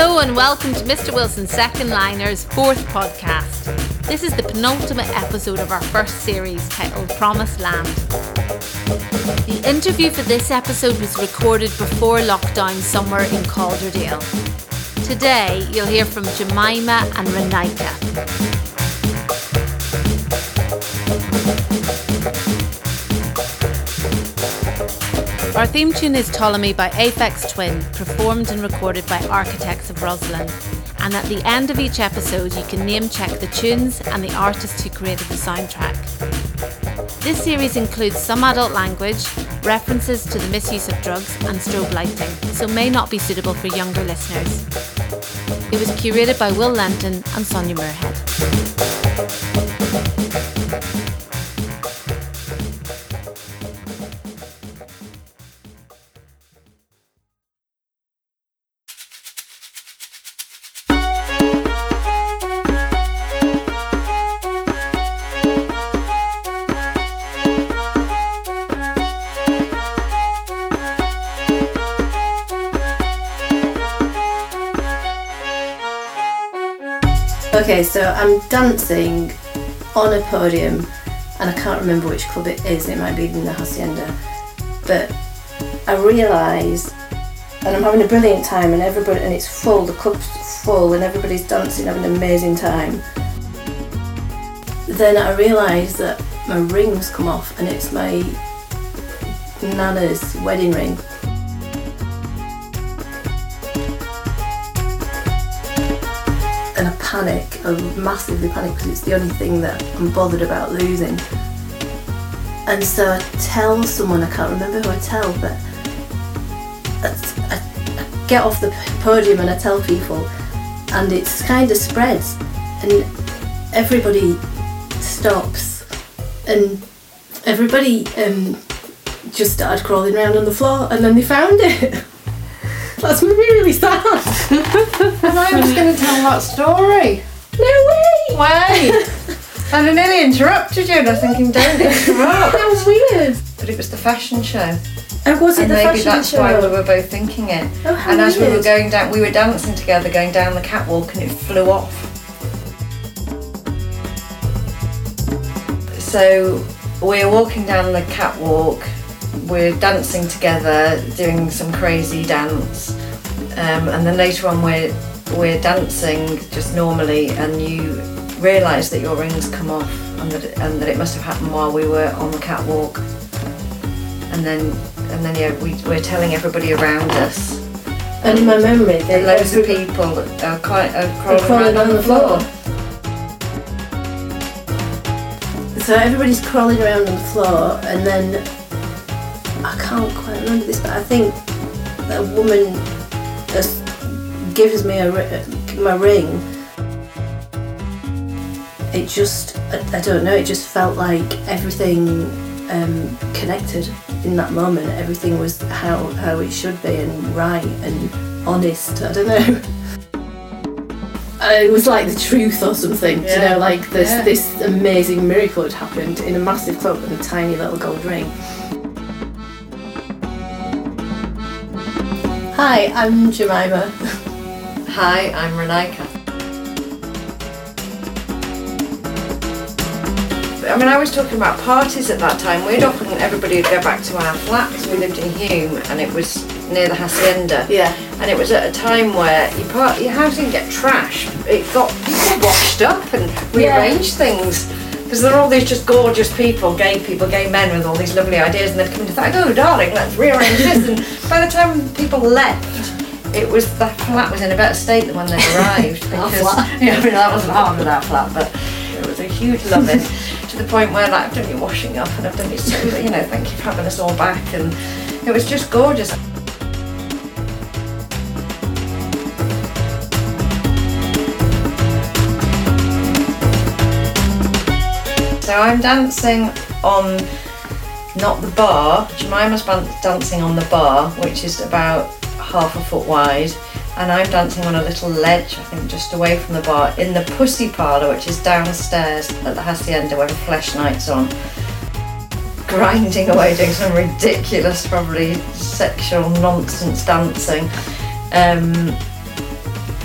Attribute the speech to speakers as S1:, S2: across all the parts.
S1: Hello and welcome to Mr. Wilson's Second Liner's fourth podcast. This is the penultimate episode of our first series titled Promised Land. The interview for this episode was recorded before lockdown somewhere in Calderdale. Today you'll hear from Jemima and Renika. Our theme tune is Ptolemy by Aphex Twin, performed and recorded by Architects of Roslin. And at the end of each episode, you can name check the tunes and the artists who created the soundtrack. This series includes some adult language, references to the misuse of drugs, and strobe lighting, so may not be suitable for younger listeners. It was curated by Will Lenton and Sonia Moorhead.
S2: Okay, so I'm dancing on a podium, and I can't remember which club it is. It might be in the Hacienda, but I realise, and I'm having a brilliant time, and everybody, and it's full. The club's full, and everybody's dancing, having an amazing time. Then I realise that my ring's come off, and it's my nana's wedding ring. Panic, I massively panic because it's the only thing that I'm bothered about losing. And so I tell someone, I can't remember who I tell, but I, I, get off the podium and I tell people, and it's kind of spreads, and everybody stops, and everybody um, just started crawling around on the floor, and then they found it. That's really sad.
S3: And I was going to tell that story.
S2: No way!
S3: Wait! and I nearly interrupted you, and I was thinking, don't interrupt.
S2: How weird.
S3: But it was the fashion show.
S2: And was it
S3: and
S2: the
S3: maybe
S2: fashion
S3: that's
S2: show?
S3: why we were both thinking it.
S2: Oh, how
S3: and as we were going down, we were dancing together, going down the catwalk, and it flew off. So we're walking down the catwalk, we're dancing together, doing some crazy dance, um, and then later on we're we're dancing just normally, and you realise that your rings come off, and that it, and that it must have happened while we were on the catwalk, and then and then yeah, we, we're telling everybody around us.
S2: And in my memory,
S3: And loads of people are, quite, are crawling,
S2: crawling
S3: around on the floor.
S2: So everybody's crawling around on the floor, and then can't quite remember this, but I think a woman gives me a, my ring. It just, I, I don't know, it just felt like everything um, connected in that moment. Everything was how, how it should be and right and honest. I don't know. It was like the truth or something, you know, like this
S3: Yeah.
S2: this amazing miracle had happened in a massive club with a tiny little gold ring. Hi, I'm Jemima.
S3: Hi, I'm Renika. I mean, I was talking about parties at that time. We'd often, everybody would go back to our flat because we lived in Hulme and it was near the Hacienda.
S2: Yeah.
S3: And it was at a time where your, part, your house didn't get trashed. It got people washed up and rearranged things. Because there are all these just gorgeous people, gay people, gay men with all these lovely ideas, and they've come the flat, oh darling, let's rearrange this. And by the time people left, it was the flat was in a better state than when they arrived. Because
S2: flat.
S3: yeah, I mean that wasn't half of our flat, but it was a huge loving to the point where like I've done your washing up and I've done your so you know, thank you for having us all back and it was just gorgeous. So I'm dancing on not the bar. Jemima's dancing on the bar, which is about half a foot wide, and I'm dancing on a little ledge, I think just away from the bar, in the pussy parlour, which is downstairs at the Hacienda when Flesh Night's on. Grinding away, doing some ridiculous, probably sexual nonsense dancing. Um,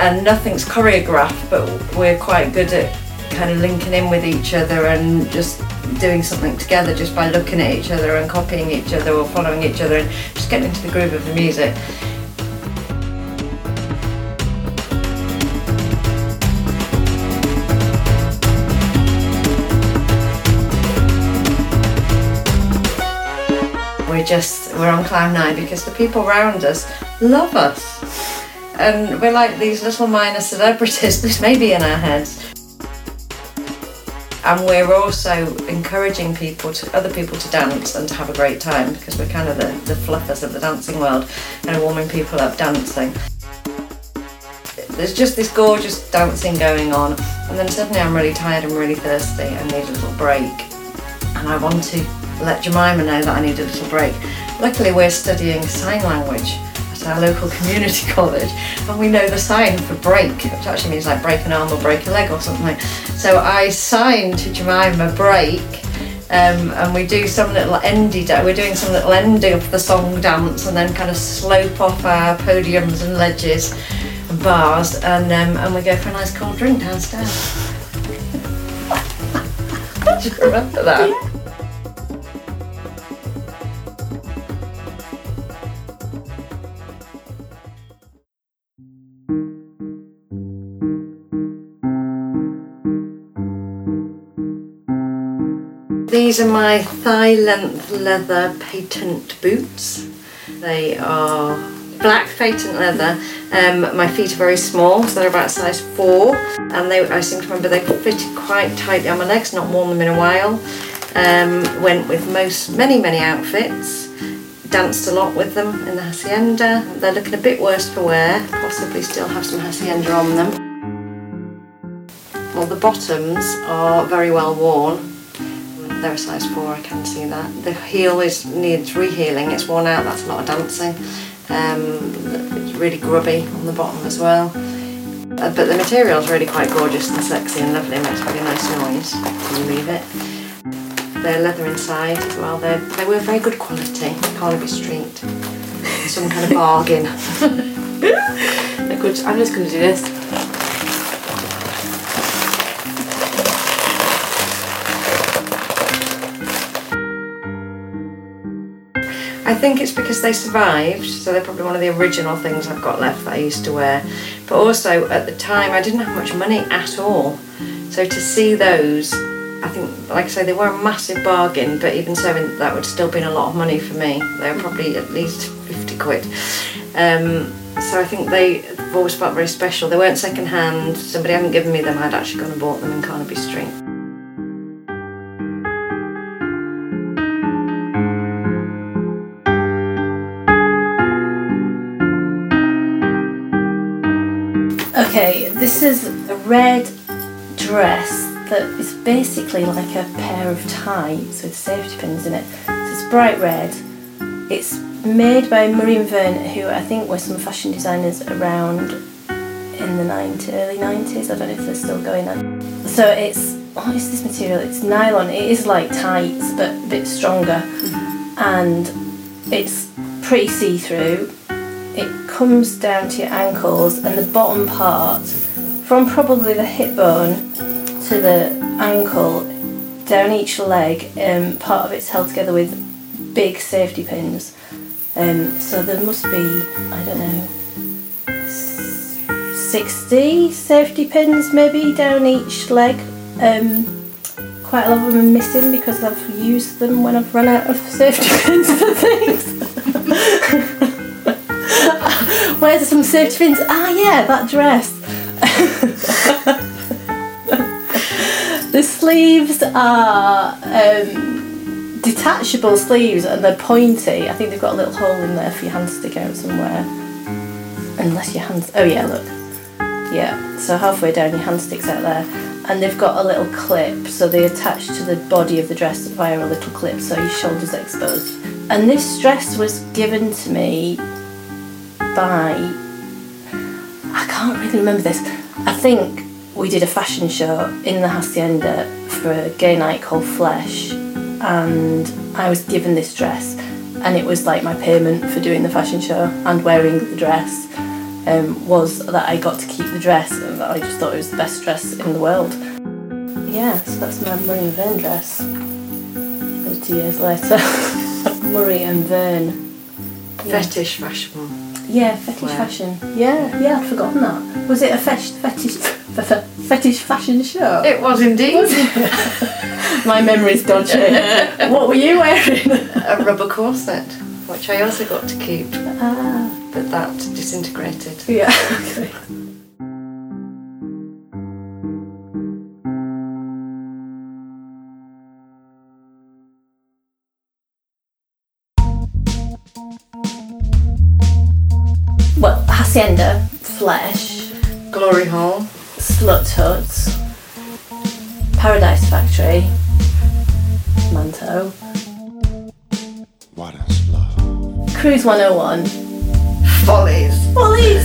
S3: and nothing's choreographed, but we're quite good at kind of linking in with each other and just doing something together just by looking at each other and copying each other or following each other and just getting into the groove of the music. We're just we're on cloud nine because the people around us love us. And we're like these little minor celebrities this may be in our heads and we're also encouraging people to other people to dance and to have a great time because we're kind of the, the fluffers of the dancing world and warming people up dancing. There's just this gorgeous dancing going on and then suddenly I'm really tired and really thirsty I need a little break. And I want to let Jemima know that I need a little break. Luckily we're studying sign language our local community college and we know the sign for break which actually means like break an arm or break a leg or something so I signed to Jemima break um, and we do some little endy we're doing some little ending of the song dance and then kind of slope off our podiums and ledges and bars and um, and we go for a nice cold drink downstairs do you remember that? These are my thigh length leather patent boots. They are black patent leather. Um, my feet are very small, so they're about size four, and they I seem to remember they fitted quite tightly on my legs. Not worn them in a while. Um, went with most many many outfits. Danced a lot with them in the hacienda. They're looking a bit worse for wear. Possibly still have some hacienda on them. Well, the bottoms are very well worn they're a size 4, I can see that. The heel is needs rehealing, it's worn out, that's a lot of dancing. Um, it's really grubby on the bottom as well. Uh, but the material is really quite gorgeous and sexy and lovely, it makes a really nice noise when you move it. They're leather inside as well, they're, they were very good quality, Carnaby Street. Some kind of bargain.
S2: good. I'm just going to do this.
S3: I think it's because they survived, so they're probably one of the original things I've got left that I used to wear. But also at the time I didn't have much money at all. So to see those, I think, like I say, they were a massive bargain, but even so, that would still been a lot of money for me. They were probably at least 50 quid. Um, so I think they've always felt very special. They weren't second hand, somebody hadn't given me them, I'd actually gone and bought them in Carnaby Street.
S2: Okay, this is a red dress that is basically like a pair of tights with safety pins in it. So it's bright red. It's made by Murray and Vern, who I think were some fashion designers around in the 90s, early 90s. I don't know if they're still going on. So it's, what is this material? It's nylon. It is like tights, but a bit stronger. Mm-hmm. And it's pretty see-through comes down to your ankles and the bottom part from probably the hip bone to the ankle down each leg um, part of it's held together with big safety pins. Um, so there must be I don't know 60 safety pins maybe down each leg. Um, quite a lot of them are missing because I've used them when I've run out of safety pins for things Where's some safety pins? Ah, yeah, that dress. the sleeves are um, detachable sleeves and they're pointy. I think they've got a little hole in there for your hand to stick out somewhere. Unless your hands. Oh, yeah, look. Yeah, so halfway down your hand sticks out there. And they've got a little clip, so they attach to the body of the dress via a little clip, so your shoulders exposed. And this dress was given to me by I can't really remember this. I think we did a fashion show in the Hacienda for a gay night called Flesh, and I was given this dress, and it was like my payment for doing the fashion show and wearing the dress. um, was that I got to keep the dress, and I just thought it was the best dress in the world. Yeah, so that's my Murray and Vern dress. 30 years later. Murray and Vern. Yeah.
S3: Fetish fashionable.
S2: Yeah, fetish fashion. Yeah, yeah, I'd forgotten that. Was it a fesh, fetish fetish fashion show?
S3: It was indeed
S2: My memory's dodgy. what were you wearing?
S3: a rubber corset, which I also got to keep,
S2: ah,
S3: but that disintegrated.
S2: yeah. Okay. Well, Hacienda, Flesh,
S3: Glory Hall.
S2: Slut Hut, Paradise Factory, Manto,
S4: What is love?
S2: Cruise 101,
S3: Follies.
S2: Follies!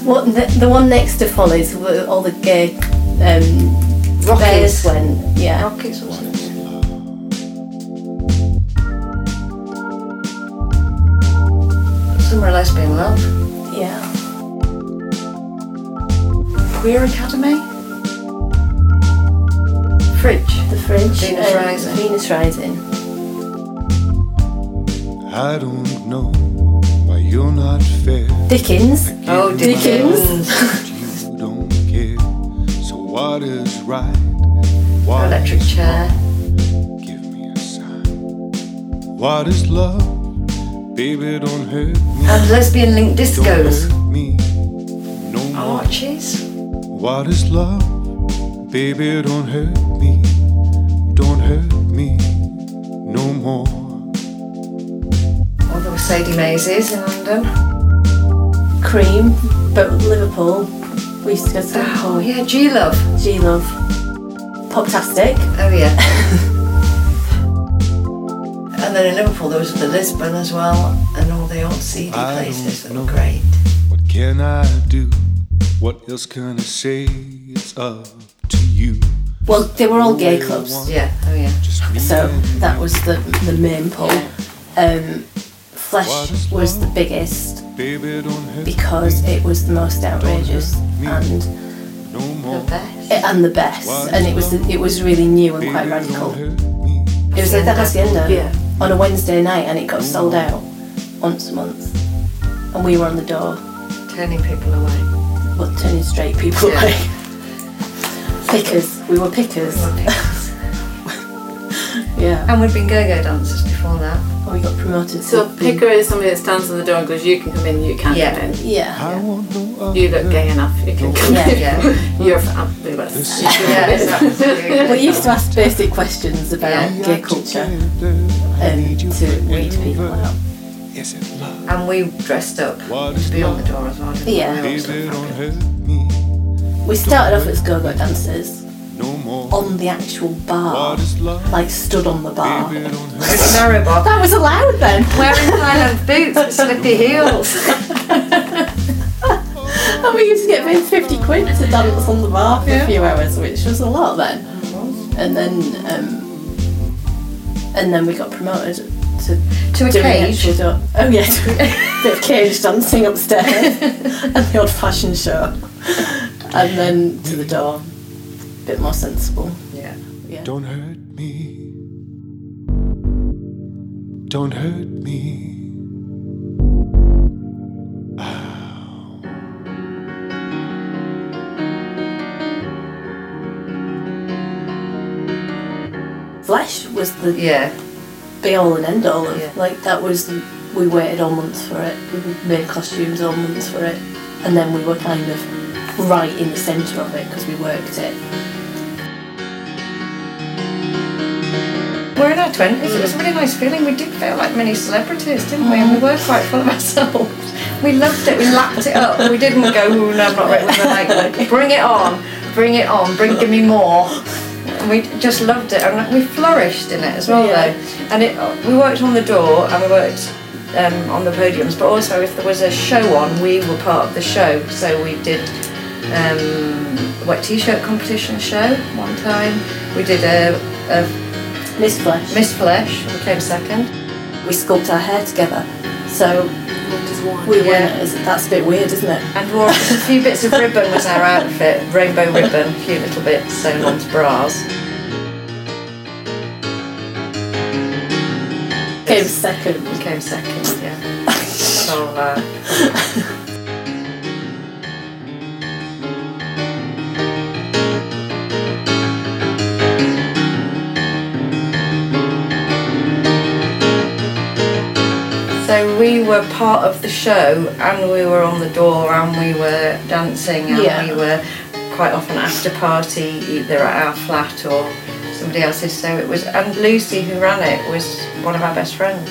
S2: what the, the one next to Follies, where all the gay um, bears
S3: Rockies.
S2: went. Yeah.
S3: Rockies or something. Summer Lesbian Love.
S2: Yeah.
S3: Queer Academy. Fridge.
S2: The Fridge.
S3: Venus
S2: um,
S3: Rising.
S2: Venus Rising.
S4: I don't know why you're not fair.
S2: Dickens.
S3: Oh,
S2: Dickens.
S3: Dickens.
S4: You don't care. So what is right? What
S3: Electric
S4: is
S3: chair.
S4: wrong? Give me a sign. What is love? Baby, don't hurt me.
S3: And lesbian link
S4: Don't
S3: discos.
S4: hurt me. No more.
S3: Arches.
S4: What is love? Baby, don't hurt me. Don't hurt me no more.
S3: Oh, there were Sadie Maisie's in London.
S2: Cream. But Liverpool. We used to go to oh, Liverpool.
S3: Oh, yeah, G Love.
S2: G Love. Poptastic.
S3: Oh, yeah. and then in Liverpool there was the Lisbon as well, and all the old CD places that
S4: don't
S3: were great.
S4: What can I do? What else can I say? It's up to you.
S2: Well, they were all gay clubs.
S3: Yeah, oh, yeah.
S2: So that was the the main pull. Um, Flesh was the biggest
S4: Baby, don't hurt
S2: because it was the most outrageous and
S3: The best.
S2: and the best, and it was it was really new and quite radical.
S4: don't hurt me.
S2: It was at the Hacienda
S3: Yeah.
S2: On a Wednesday night, and it got sold out once a month, and we were on the door,
S3: Turning people away.
S2: but turning straight people
S3: Yeah.
S2: away. Pickers, we were pickers. Yeah,
S3: And we'd been go-go dancers before that.
S2: And we got promoted.
S5: So
S2: to
S5: a picker is somebody that stands on the door and goes, "You can come in, you can't
S3: Yeah.
S5: come in."
S2: Yeah,
S4: I want no
S5: You look gay enough, you can come
S2: Yeah.
S5: in.
S3: Yeah.
S5: You're fabulous.
S4: This
S5: You
S4: is
S5: can
S3: Yeah, exactly.
S2: we used to ask basic questions about
S3: Yeah.
S2: gay culture
S4: I
S2: um, to
S4: to
S2: weed people out.
S4: Is it love?
S3: And we dressed up
S4: What
S3: to
S4: is
S3: be on the door as well.
S2: Yeah.
S3: We always
S4: Baby,
S3: looked
S4: don't
S3: fabulous.
S4: hurt me
S2: We started off as go-go dancers
S4: no more.
S2: On the actual bar,
S4: What is love?
S2: like stood on the bar.
S4: Baby, don't
S3: It
S4: hurt
S3: was a narrow bar.
S2: That was allowed then.
S3: Wearing high-low boots with slippy heels.
S2: And we used to get paid 50 quid to dance on the bar for a few hours, which was a lot then. And then, um, and then we got promoted to
S3: To a cage.
S2: do- Oh yeah, to a bit of cage dancing upstairs and the old-fashioned show. And then to the door, bit more sensible.
S3: Yeah.
S2: Yeah.
S4: Don't hurt me. Don't hurt me.
S2: Flesh was the
S3: Yeah.
S2: be all and end all of
S3: Yeah.
S2: like that was we waited all months for it we made costumes all months for it and then we were kind of right in the centre of it because we worked it
S3: We're in our twenties. It was a really nice feeling. We did feel like mini celebrities, didn't we? And we were quite full of ourselves. We loved it. We lapped it up. We didn't go, "Ooh, no, I'm not ready." We were like, "Bring it on, bring it on, bring, give me more." And we just loved it, and we flourished in it as well,
S2: Yeah.
S3: though. And it, we worked on the door, and we worked um, on the podiums. But also, if there was a show on, we were part of the show. So we did um, wet t-shirt competition show one time. We did a, a
S2: Miss Flesh
S3: Miss Flesh, we came second.
S2: we sculpt our hair together So we
S3: Yeah.
S2: That's a bit weird, isn't it?
S3: And wore a few bits of ribbon was our outfit, rainbow ribbon, a few little bits sewn onto bras.
S2: Came second.
S3: Came second, yeah. so, uh, So we were part of the show and we were on the door and we were dancing and
S2: Yeah.
S3: we were quite often after party either at our flat or somebody else's. So it was and Lucy who ran it was one of our best friends.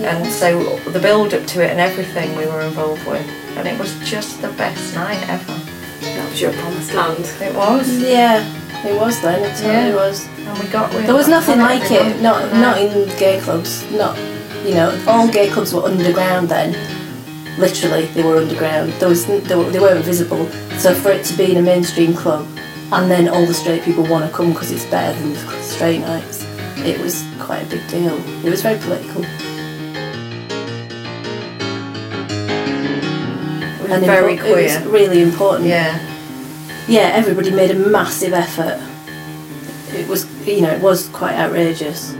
S3: And so the build up to it and everything we were involved with. And it was just the best night ever.
S5: That was your promised land.
S3: It was.
S2: Yeah, it was then. It totally
S3: Yeah.
S2: was.
S3: And we got we
S2: There was nothing like it. Not
S3: No.
S2: not in gay clubs. Not you know all gay clubs were underground then. Literally, they were underground. There was they, were, they weren't visible. So for it to be in a mainstream club, and then all the straight people want to come because it's better than the straight nights, it was quite a big deal. It was very political. And
S3: very queer.
S2: It was really important.
S3: yeah.
S2: yeah, everybody made a massive effort. It was, you know, it was quite outrageous.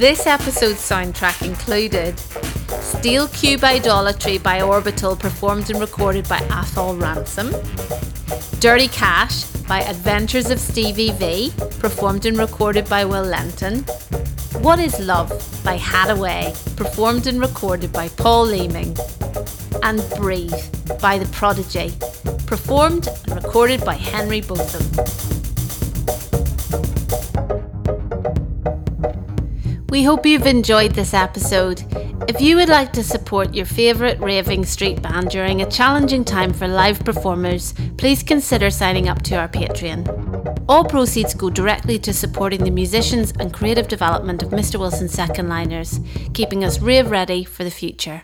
S1: This episode's soundtrack included Steel Cube Idolatry by Orbital, performed and recorded by Athol Ransom. Dirty Cash by Adventures of Stevie V, performed and recorded by Will Lenton. What is Love by Haddaway, performed and recorded by Paul Leeming. And Breathe by The Prodigy, performed and recorded by Henry Botham. We hope you've enjoyed this episode. If you would like to support your favourite raving street band during a challenging time for live performers, please consider signing up to our Patreon. All proceeds go directly to supporting the musicians and creative development of Mr. Wilson's second liners, keeping us rave ready for the future.